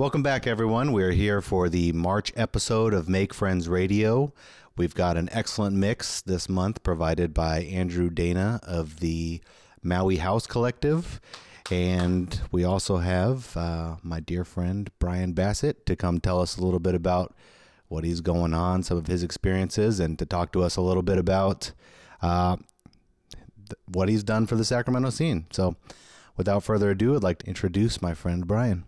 Welcome back, everyone. We're here for the March episode of Make Friends Radio. We've got an excellent mix this month provided by Andrew Dana of the Maui House Collective. And we also have uh, my dear friend Brian Bassett to come tell us a little bit about what he's going on, some of his experiences, and to talk to us a little bit about uh, th- what he's done for the Sacramento scene. So, without further ado, I'd like to introduce my friend Brian.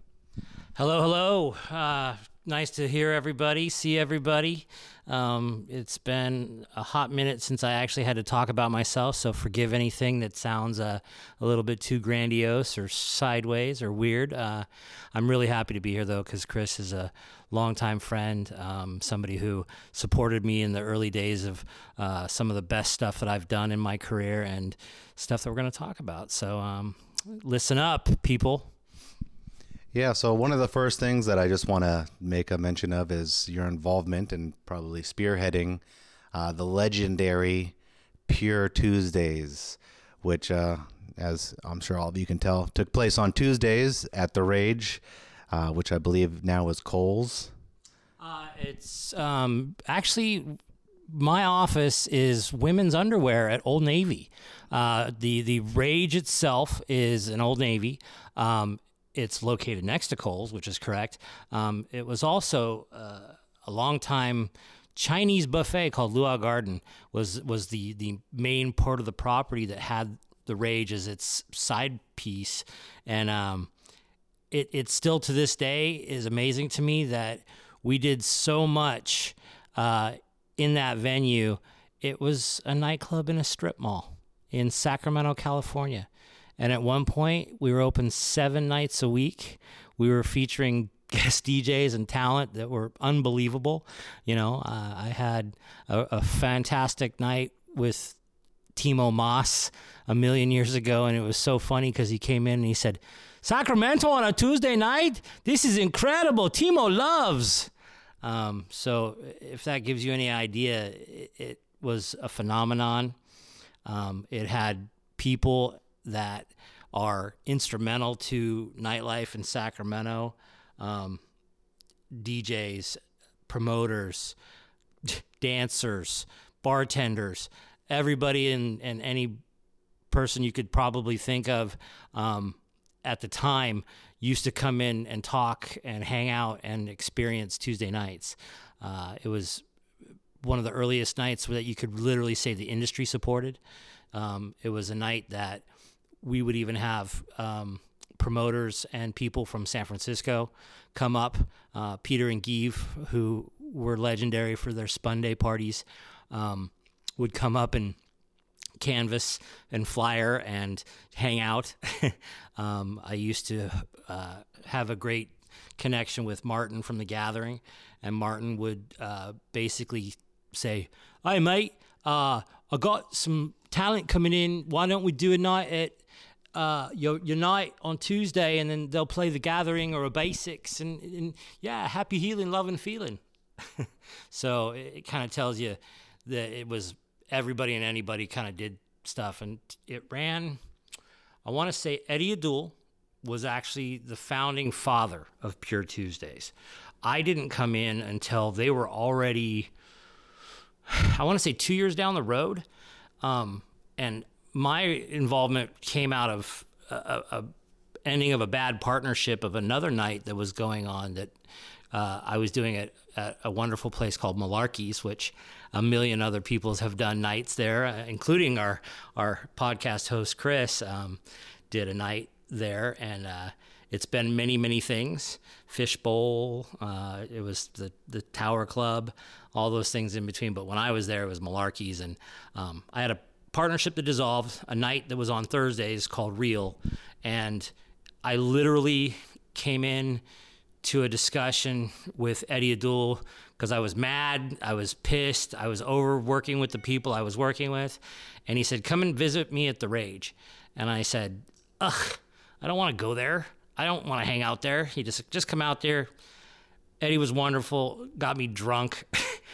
Hello, hello. Uh, nice to hear everybody, see everybody. Um, it's been a hot minute since I actually had to talk about myself, so forgive anything that sounds uh, a little bit too grandiose or sideways or weird. Uh, I'm really happy to be here, though, because Chris is a longtime friend, um, somebody who supported me in the early days of uh, some of the best stuff that I've done in my career and stuff that we're going to talk about. So um, listen up, people. Yeah, so one of the first things that I just want to make a mention of is your involvement and probably spearheading uh, the legendary Pure Tuesdays, which, uh, as I'm sure all of you can tell, took place on Tuesdays at the Rage, uh, which I believe now is Kohl's. Uh, it's um, actually my office is women's underwear at Old Navy. Uh, the the Rage itself is an Old Navy. Um, it's located next to Kohl's, which is correct. Um, it was also uh, a long time Chinese buffet called Luau Garden was was the the main part of the property that had the Rage as its side piece, and um, it it still to this day is amazing to me that we did so much uh, in that venue. It was a nightclub in a strip mall in Sacramento, California. And at one point, we were open seven nights a week. We were featuring guest DJs and talent that were unbelievable. You know, uh, I had a, a, fantastic night with Timo Maas a million years ago, and it was so funny because he came in and he said, Sacramento on a Tuesday night? This is incredible. Timo loves. Um, so, if that gives you any idea, it, it was a phenomenon. Um, it had people that are instrumental to nightlife in Sacramento. Um, DJs, promoters, dancers, bartenders, everybody and, and any person you could probably think of um, at the time used to come in and talk and hang out and experience Tuesday nights. Uh, it was one of the earliest nights that you could literally say the industry supported. Um, it was a night that we would even have um, promoters and people from San Francisco come up. Uh, Peter and Give, who were legendary for their Spundae parties, um, would come up and canvas and flyer and hang out. um, I used to uh, have a great connection with Martin from the Gathering, and Martin would uh, basically say, "Hey, mate, uh, I got some talent coming in. Why don't we do a night at uh, your your night on Tuesday, and then they'll play the Gathering or a Basics, and, and yeah, happy healing, love and feeling. so it, it kind of tells you that it was everybody and anybody kind of did stuff, and it ran. I want to say Eddie Adul was actually the founding father of Pure Tuesdays. I didn't come in until they were already, I want to say, two years down the road. Um, and my involvement came out of a, a, ending of a bad partnership of another night that was going on that uh, I was doing it at a wonderful place called Malarkey's, which a million other people have done nights there, uh, including our our podcast host Chris um, did a night there, and uh, it's been many many things. Fishbowl, uh, it was the the Tower Club, all those things in between. But when I was there, it was Malarkey's, and um, I had a partnership that dissolved, a night that was on Thursdays called Real. And I literally came in to a discussion with Eddie Adul because I was mad, I was pissed, I was overworking with the people I was working with. And he said, Come and visit me at the Rage. And I said, Ugh, I don't want to go there. I don't want to hang out there. He just just come out there. Eddie was wonderful, got me drunk,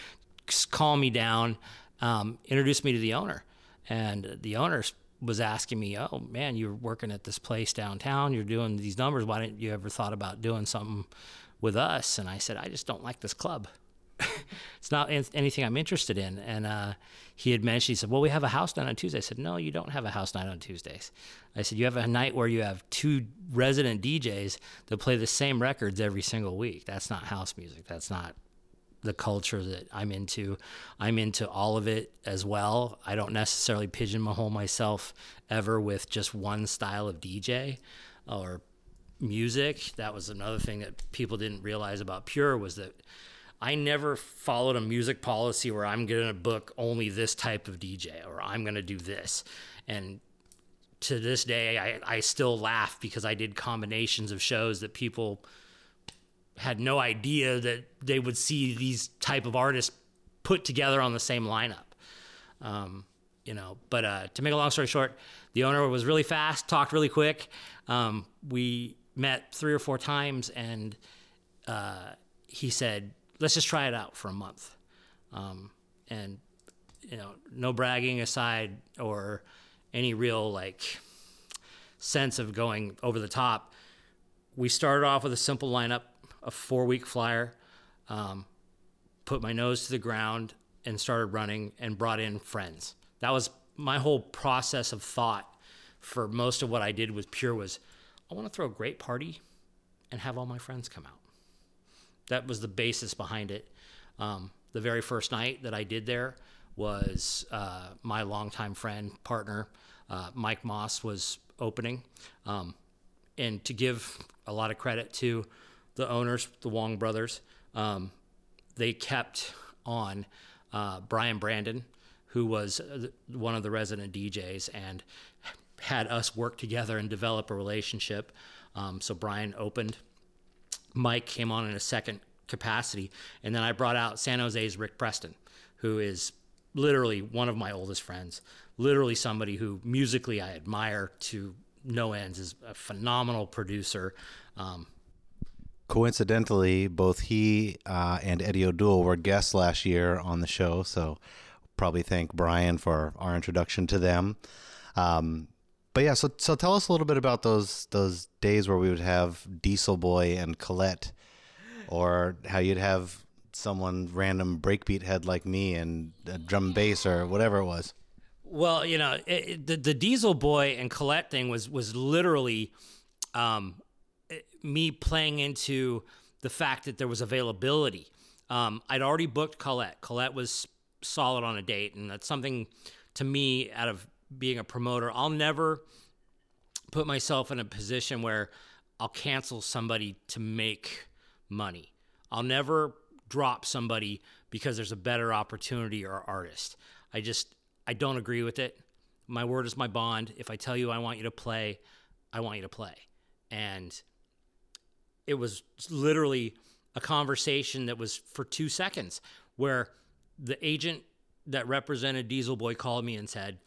calmed me down, um, introduced me to the owner. And the owner was asking me, "Oh man, you're working at this place downtown. You're doing these numbers. Why didn't you ever thought about doing something with us. And I said, I just don't like this club. it's not anything I'm interested in. And uh, he had mentioned, he said, Well, we have a house night on Tuesday. I said, No, you don't have a house night on Tuesdays. I said, You have a night where you have two resident DJs that play the same records every single week. That's not house music. That's not the culture that I'm into. I'm into all of it as well. I don't necessarily pigeonhole myself ever with just one style of DJ or music. That was another thing that people didn't realize about Pure was that I never followed a music policy where I'm going to book only this type of DJ or I'm going to do this. And to this day, I, I still laugh because I did combinations of shows that people had no idea that they would see these type of artists put together on the same lineup. Um, you know, but uh, to make a long story short, the owner was really fast, talked really quick. Um, we met three or four times, and uh, he said, let's just try it out for a month. Um, and you know, no bragging aside or any real like sense of going over the top. We started off with a simple lineup, a four week flyer, um, put my nose to the ground and started running and brought in friends. That was my whole process of thought for most of what I did with Pure was I want to throw a great party and have all my friends come out that was the basis behind it. Um, the very first night that I did there was uh, my longtime friend, partner, uh, Mike Moss, was opening. Um, and to give a lot of credit to the owners, the Wong brothers, um, they kept on uh, Brian Brandon, who was uh, one of the resident DJs, and had us work together and develop a relationship. Um, so Brian opened Mike came on in a second capacity. And then I brought out San Jose's Rick Preston, who is literally one of my oldest friends, literally somebody who musically I admire to no ends, is a phenomenal producer. Um, Coincidentally, both he uh, and Eddie O'Doul were guests last year on the show, so probably thank Brian for our introduction to them. Um, but yeah, so so tell us a little bit about those those days where we would have Diesel Boy and Colette, or how you'd have someone random breakbeat head like me and a drum bass or whatever it was. Well, you know, it, the the Diesel Boy and Colette thing was was literally um, me playing into the fact that there was availability. Um, I'd already booked Colette. Colette was solid on a date, and that's something to me out of being a promoter, I'll never put myself in a position where I'll cancel somebody to make money. I'll never drop somebody because there's a better opportunity or artist. I just I don't agree with it. My word is my bond. If I tell you I want you to play, I want you to play. And it was literally a conversation that was for 2 seconds where the agent that represented Diesel Boy called me and said,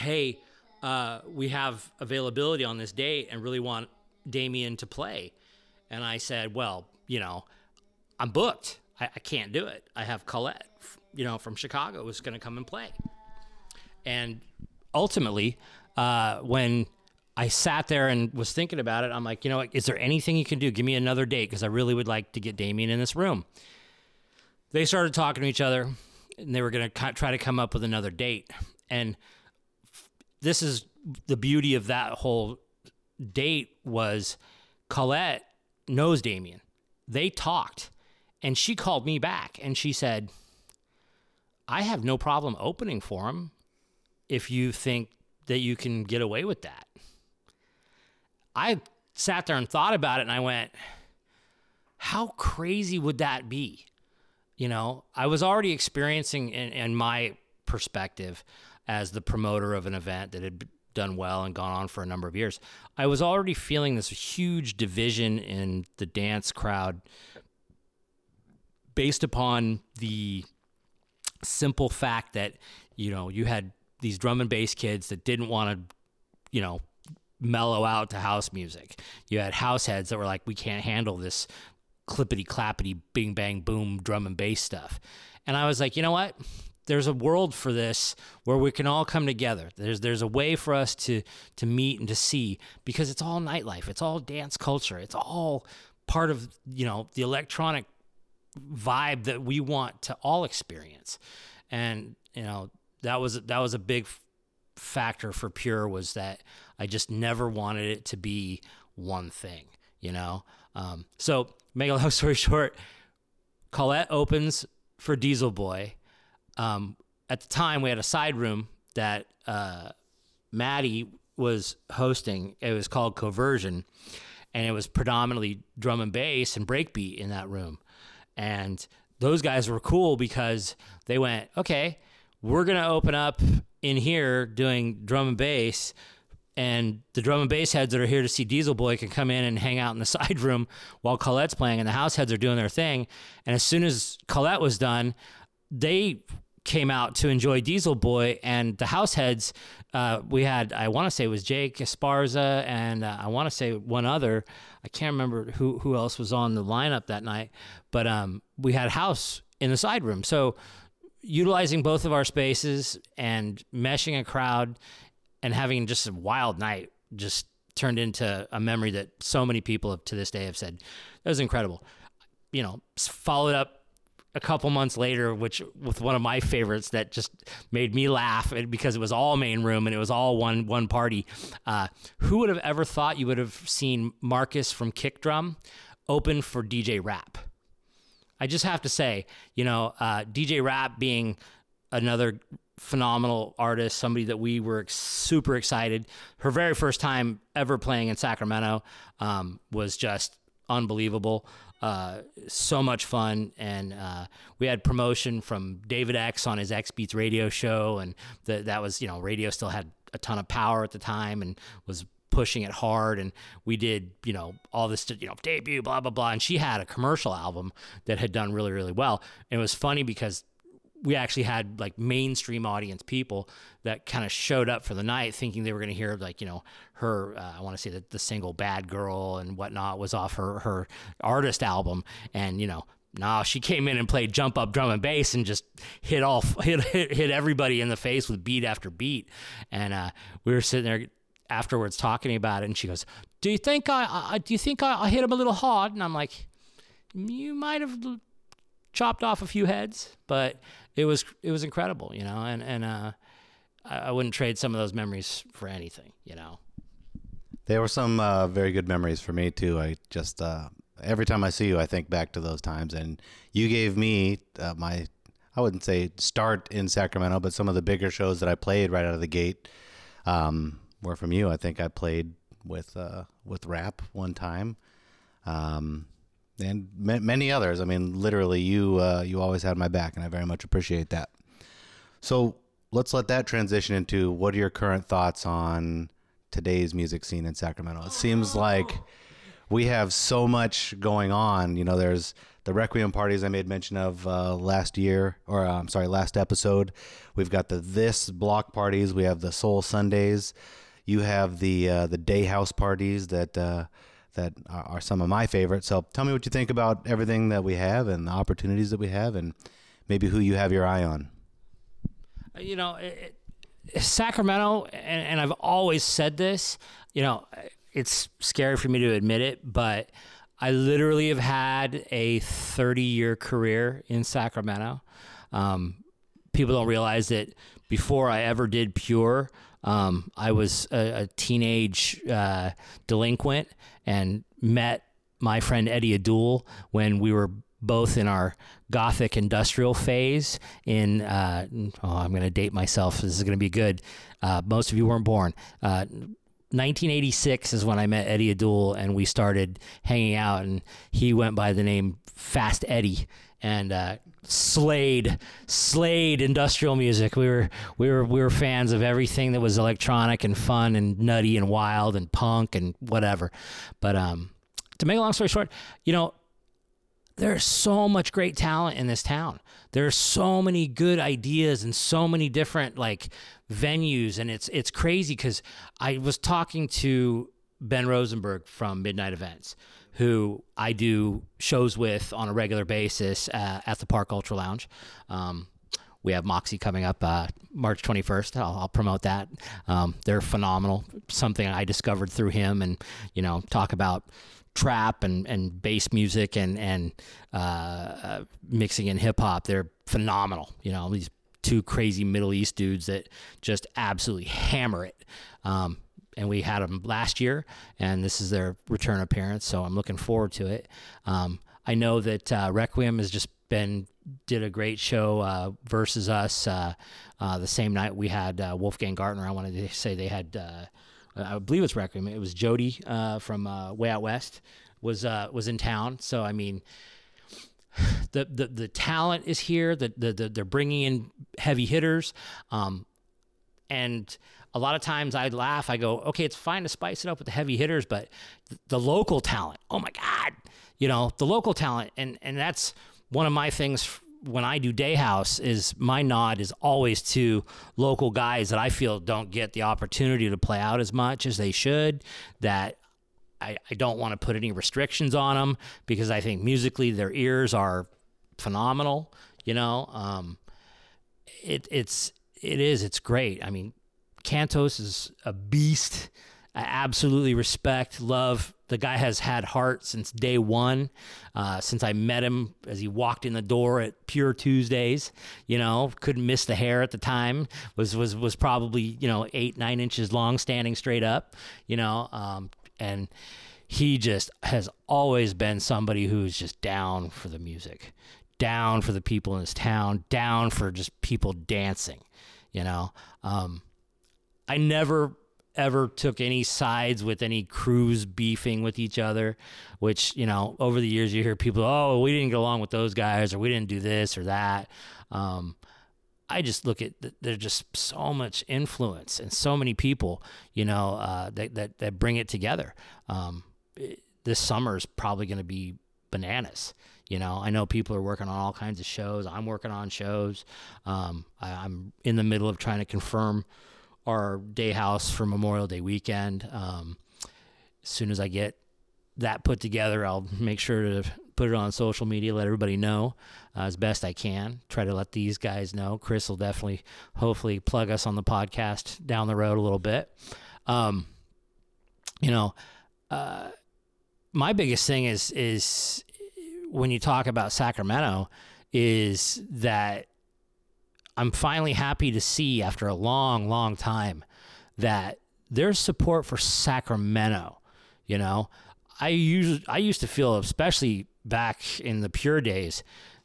hey, uh, we have availability on this date and really want Damian to play. And I said, well, you know, I'm booked. I, I can't do it. I have Colette, you know, from Chicago who's going to come and play. And ultimately, uh, when I sat there and was thinking about it, I'm like, you know, is there anything you can do? Give me another date because I really would like to get Damian in this room. They started talking to each other and they were going to try to come up with another date. And this is the beauty of that whole date was Colette knows Damian. They talked and she called me back and she said, I have no problem opening for him if you think that you can get away with that. I sat there and thought about it and I went, how crazy would that be? You know, I was already experiencing in, in my perspective as the promoter of an event that had done well and gone on for a number of years, I was already feeling this huge division in the dance crowd based upon the simple fact that, you know, you had these drum and bass kids that didn't want to, you know, mellow out to house music. You had house heads that were like, we can't handle this clippity clappity, bing bang boom drum and bass stuff. And I was like, you know what? there's a world for this where we can all come together. There's there's a way for us to to meet and to see because it's all nightlife. It's all dance culture. It's all part of you know the electronic vibe that we want to all experience and you know that was that was a big factor for pure was that i just never wanted it to be one thing you know? Um, so make a long story short colette opens for diesel boy. Um, at the time we had a side room that uh, maddie was hosting. It was called coversion and it was predominantly drum and bass and breakbeat in that room. And those guys were cool because they went, okay, we're going to open up in here doing drum and bass. And the drum and bass heads that are here to see Diesel Boy can come in and hang out in the side room while Colette's playing, and the house heads are doing their thing. And as soon as Colette was done, they came out to enjoy Diesel Boy, and the house heads. Uh, we had, I want to say, it was Jake Esparza, and uh, I want to say one other. I can't remember who who else was on the lineup that night, but um, we had house in the side room. So utilizing both of our spaces and meshing a crowd and having just a wild night just turned into a memory that so many people have, to this day have said that was incredible. You know, followed up a couple months later, which with one of my favorites that just made me laugh because it was all main room and it was all one one party. Uh, who would have ever thought you would have seen Marcus from Kick Drum open for DJ Rap? I just have to say, you know, uh, DJ Rap being another phenomenal artist, somebody that we were super excited. Her very first time ever playing in Sacramento um, was just unbelievable. Uh, so much fun, and uh, we had promotion from David X on his X Beats radio show, and the, that was you know radio still had a ton of power at the time and was pushing it hard and we did you know all this you know debut blah blah blah and she had a commercial album that had done really really well and it was funny because we actually had like mainstream audience people that kind of showed up for the night thinking they were going to hear like you know her uh, i want to say that the single bad girl and whatnot was off her her artist album and you know no, she came in and played jump up drum and bass and just hit all hit hit, hit everybody in the face with beat after beat. And uh, we were sitting there afterwards talking about it, and she goes, "Do you think I, I do you think I, I hit him a little hard?" And I'm like, "You might have chopped off a few heads, but it was it was incredible, you know, and and uh, I, I wouldn't trade some of those memories for anything, you know. There were some uh, very good memories for me too. I just uh, every time I see you, I think back to those times, and you gave me uh, my I wouldn't say start in Sacramento, but some of the bigger shows that I played right out of the gate um, were from you. I think I played with uh, with rap one time. Um, and ma- many others. I mean, literally, you uh, you always had my back, and I very much appreciate that. So let's let that transition into what are your current thoughts on today's music scene in Sacramento? It seems like we have so much going on. You know, there's the Requiem parties I made mention of uh, last year, or uh, I'm sorry, last episode. We've got the This block parties. We have the Soul Sundays. You have the uh, the Day House parties that uh, that are, some of my favorites. So tell me what you think about everything that we have and the opportunities that we have, and maybe who you have your eye on. You know, it, Sacramento, and, and I've always said this. You know, it's scary for me to admit it, but I literally have had a 30 year career in Sacramento. Um, people don't realize that before I ever did Pure, um, I was a, a teenage uh, delinquent and met my friend Eddie Adul when we were both in our gothic industrial phase in uh, oh i'm going to date myself. This is going to be good. Uh, most of you weren't born. Uh, 1986 is when i met eddie adul and we started hanging out and he went by the name fast eddie. And uh, slayed Slade industrial music. We were we were we were fans of everything that was electronic and fun and nutty and wild and punk and whatever. But um, to make a long story short, you know, there's so much great talent in this town. There's so many good ideas and so many different like venues, and it's it's crazy because I was talking to Ben Rosenberg from Midnight Events who I do shows with on a regular basis uh, at the Park Ultra Lounge. Um, we have Moxie coming up uh, March 21st. I'll, I'll promote that. Um, they're phenomenal. Something I discovered through him, and you know, talk about trap and, and bass music and and uh, uh, mixing in hip hop. They're phenomenal. You know, these two crazy Middle East dudes that just absolutely hammer it. Um, and we had them last year, and this is their return appearance. So I'm looking forward to it. Um, I know that uh, Requiem has just been did a great show uh, versus us uh, uh the same night we had uh, Wolfgang Gartner. I wanted to say they had. Uh, I believe it's Requiem. It was Jody from Way Out West was was in town. So I mean, the the, the talent is here. The, the, the they're bringing in heavy hitters, um, and a lot of times I laugh. I go, okay, it's fine to spice it up with the heavy hitters, but the local talent. Oh my God, you know the local talent, and and that's one of my things when I do day house is my nod is always to local guys that I feel don't get the opportunity to play out as much as they should. That I, I don't want to put any restrictions on them because I think musically their ears are phenomenal. You know, um, it it's it is it's great. I mean, Cantos is a beast. I absolutely respect, love. The guy has had heart since day one, uh, since I met him as he walked in the door at Pure Tuesdays. You know, couldn't miss the hair at the time. Was was was probably you know eight nine inches long, standing straight up. You know, um, and he just has always been somebody who's just down for the music, down for the people in his town, down for just people dancing. You know, um, I never ever took any sides with any crews beefing with each other, which, you know, over the years you hear people, oh, we didn't get along with those guys or we didn't do this or that. Um, I just look at there's just so much influence and so many people, you know, uh, that, that, that bring it together. Um, it, this summer is probably going to be bananas. You know, I know people are working on all kinds of shows. I'm working on shows. Um, I, I'm in the middle of trying to confirm our day house for Memorial Day weekend. Um, as soon as I get that put together, I'll make sure to put it on social media, let everybody know uh, as best I can. Try to let these guys know. Chris will definitely, hopefully, plug us on the podcast down the road a little bit. Um, you know, uh, my biggest thing is is when you talk about Sacramento is that I'm finally happy to see after a long, long time that there's support for Sacramento. You know, I used I used to feel, especially back in the pure days,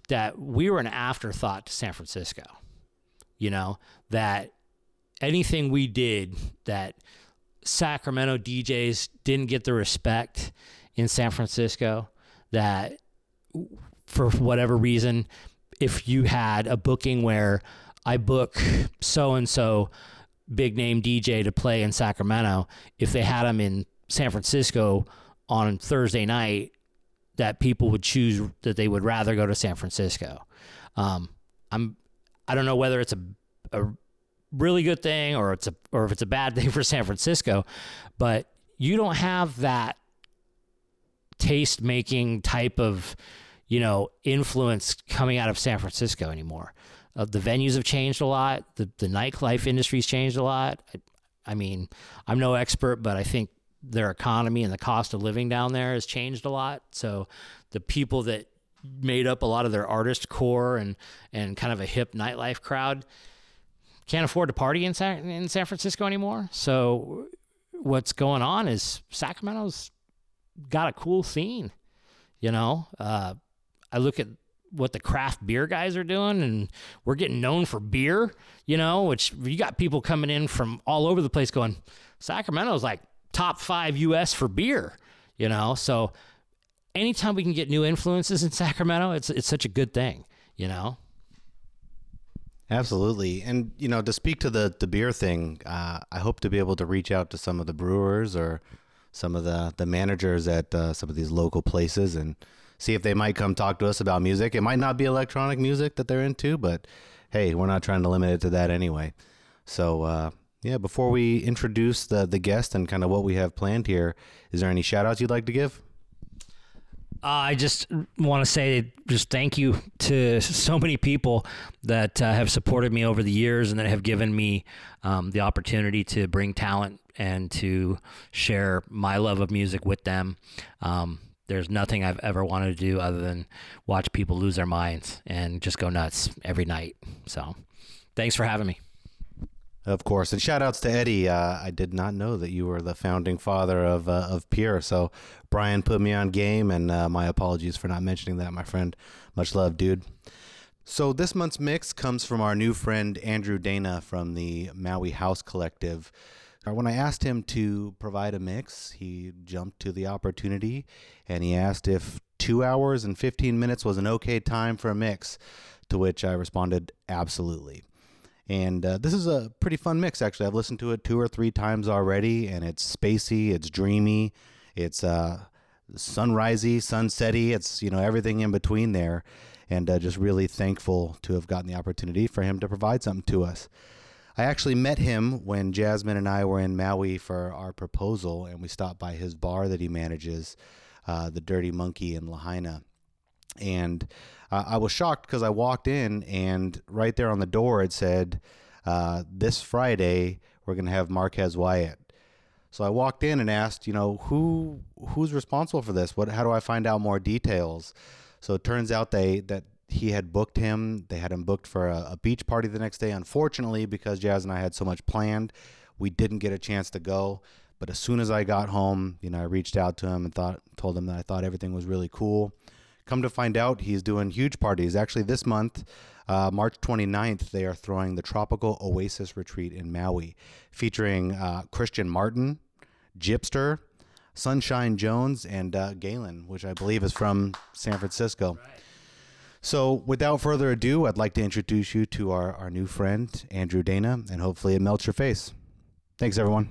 that we were an afterthought to San Francisco. You know, that anything we did that Sacramento DJs didn't get the respect in San Francisco that for whatever reason if you had a booking where I book so and so big name DJ to play in Sacramento, if they had them in San Francisco on Thursday night, that people would choose that they would rather go to San Francisco. Um, I'm I don't know whether it's a, a really good thing or it's a or if it's a bad thing for San Francisco, but you don't have that taste making type of you know, influence coming out of San Francisco anymore. Uh, the venues have changed a lot. The the nightlife industry's changed a lot. I, I, mean, I'm no expert, but I think their economy and the cost of living down there has changed a lot. So the people that made up a lot of their artist core and and kind of a hip nightlife crowd can't afford to party in San, in San Francisco anymore. So what's going on is Sacramento's got a cool scene. You know, uh, I look at what the craft beer guys are doing and we're getting known for beer, you know, which you got people coming in from all over the place going, Sacramento's like top five US for beer, you know. So anytime we can get new influences in Sacramento, it's it's such a good thing, you know. Absolutely, and you know, to speak to the the beer thing, uh, I hope to be able to reach out to some of the brewers or some of the the managers at uh, some of these local places and see if they might come talk to us about music. It might not be electronic music that they're into, but hey, we're not trying to limit it to that anyway. So, uh, yeah, before we introduce the the guest and kind of what we have planned here, is there any shout outs you'd like to give? Uh, I just want to say just thank you to so many people that uh, have supported me over the years and that have given me um, the opportunity to bring talent and to share my love of music with them. Um, there's nothing I've ever wanted to do other than watch people lose their minds and just go nuts every night. So, thanks for having me. Of course, and shout outs to Eddie. Uh, I did not know that you were the founding father of uh, of Pure. So Brian put me on game, and uh, my apologies for not mentioning that, my friend. Much love, dude. So this month's mix comes from our new friend Andrew Dana from the Maui House Collective. Uh, when I asked him to provide a mix, he jumped to the opportunity, and he asked if two hours and fifteen minutes was an okay time for a mix. To which I responded, absolutely. And uh, this is a pretty fun mix, actually. I've listened to it two or three times already, and it's spacey, it's dreamy, it's uh, sunrisey, sunsetty. It's you know everything in between there, and uh, just really thankful to have gotten the opportunity for him to provide something to us. I actually met him when Jasmine and I were in Maui for our proposal, and we stopped by his bar that he manages, uh, the Dirty Monkey in Lahaina, and uh, I was shocked because I walked in and right there on the door it said, uh, "This Friday we're going to have Marques Wyatt." So I walked in and asked, you know, who who's responsible for this? What? How do I find out more details? So it turns out they that he had booked him. They had him booked for a, a beach party the next day. Unfortunately, because Jazz and I had so much planned, we didn't get a chance to go. But as soon as I got home, you know, I reached out to him and thought told him that I thought everything was really cool. Come to find out, he's doing huge parties. Actually, this month, uh, March 29th, they are throwing the Tropical Oasis Retreat in Maui, featuring uh, Christian Martin, Gypster, Sunshine Jones, and uh, Galen, which I believe is from San Francisco. Right. So, without further ado, I'd like to introduce you to our, our new friend, Andrew Dana, and hopefully it melts your face. Thanks, everyone.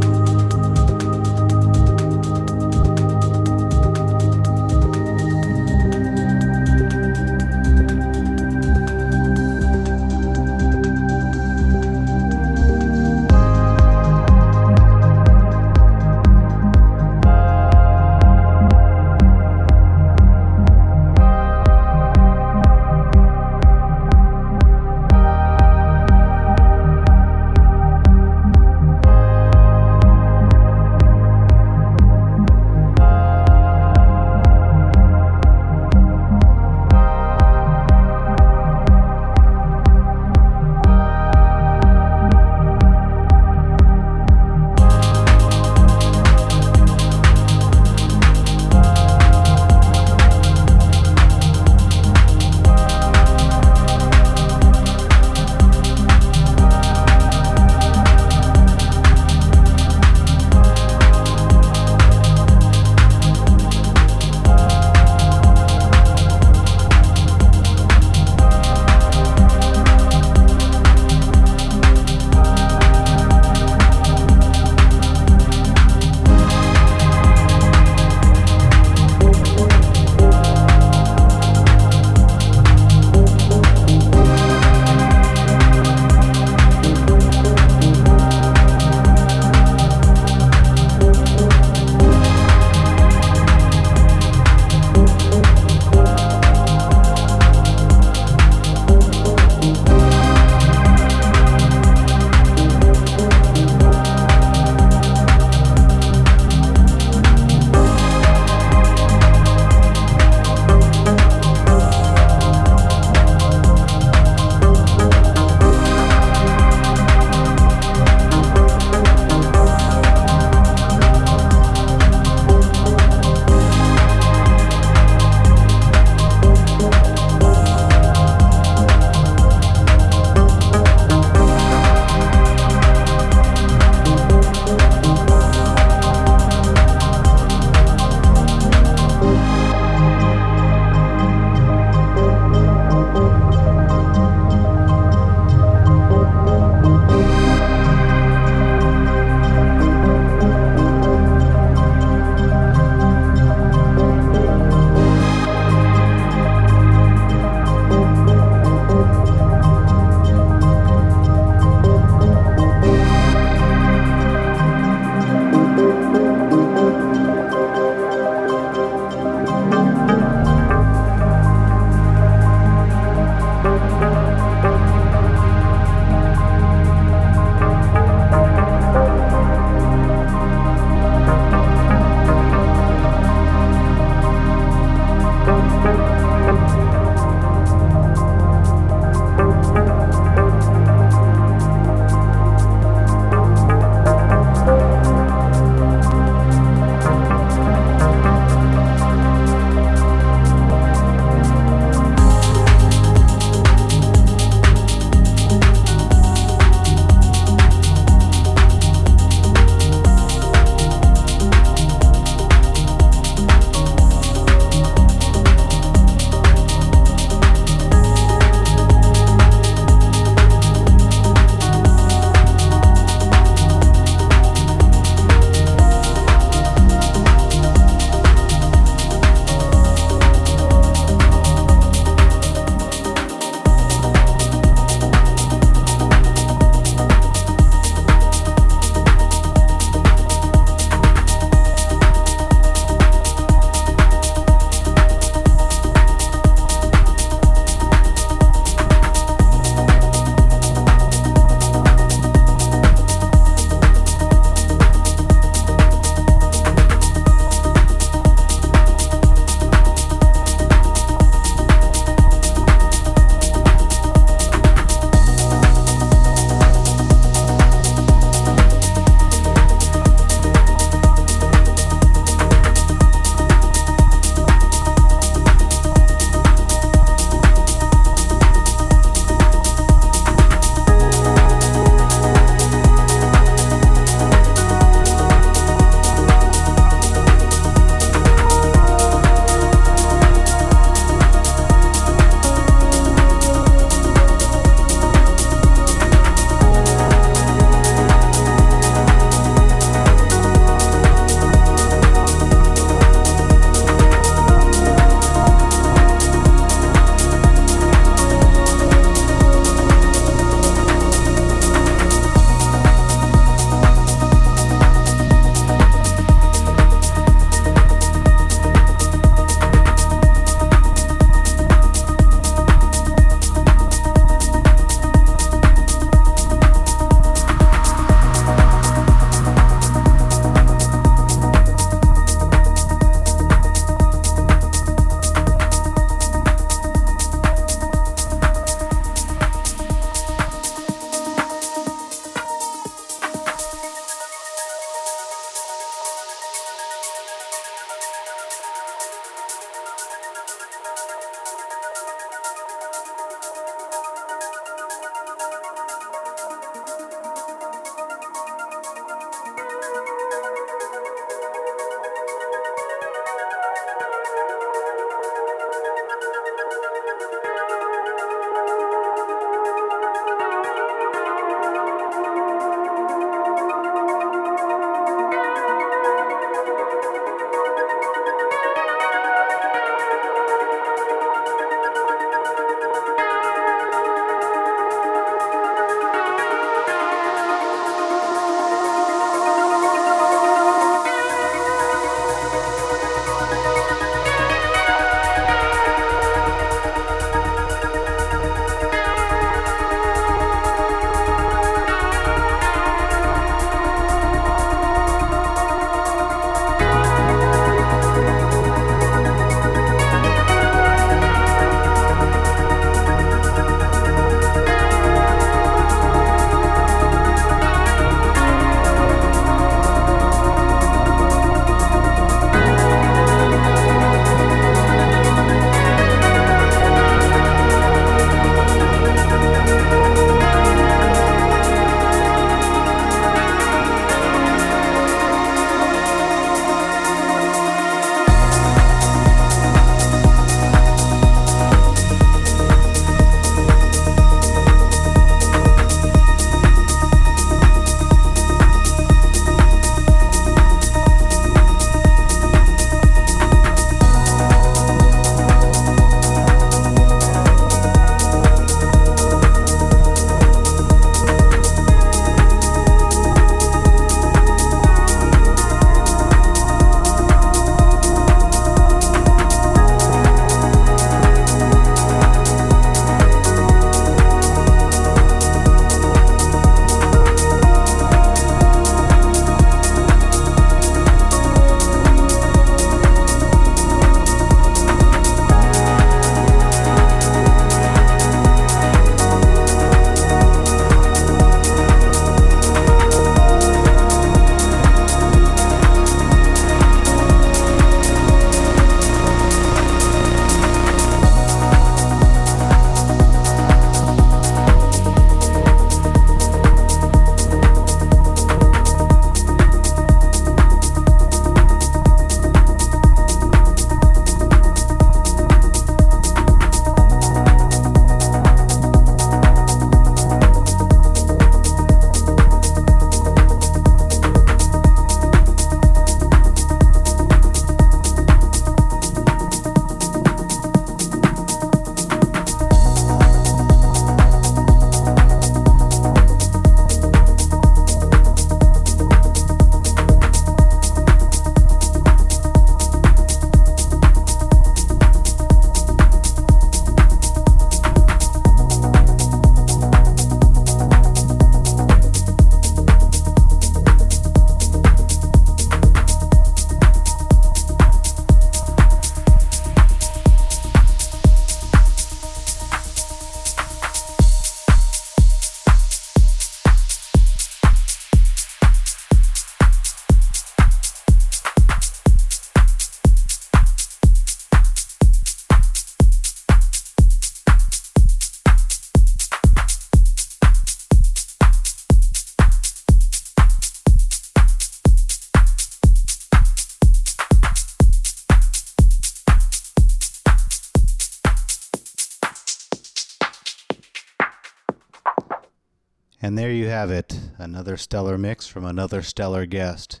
Have it, another stellar mix from another stellar guest.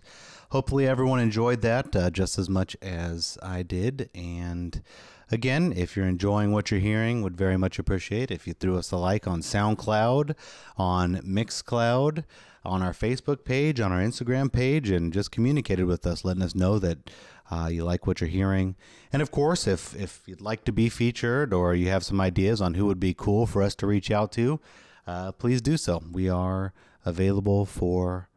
Hopefully, everyone enjoyed that uh, just as much as I did. And again, if you're enjoying what you're hearing, would very much appreciate if you threw us a like on SoundCloud, on Mixcloud, on our Facebook page, on our Instagram page, and just communicated with us, letting us know that uh, you like what you're hearing. And of course, if if you'd like to be featured or you have some ideas on who would be cool for us to reach out to, uh, please do so. We are available for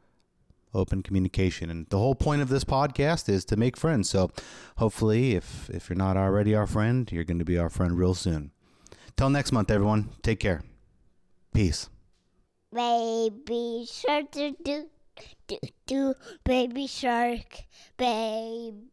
open communication. And the whole point of this podcast is to make friends. So hopefully, if, if you're not already our friend, you're going to be our friend real soon. Till next month, everyone, take care. Peace. Baby shark do do do do baby shark babe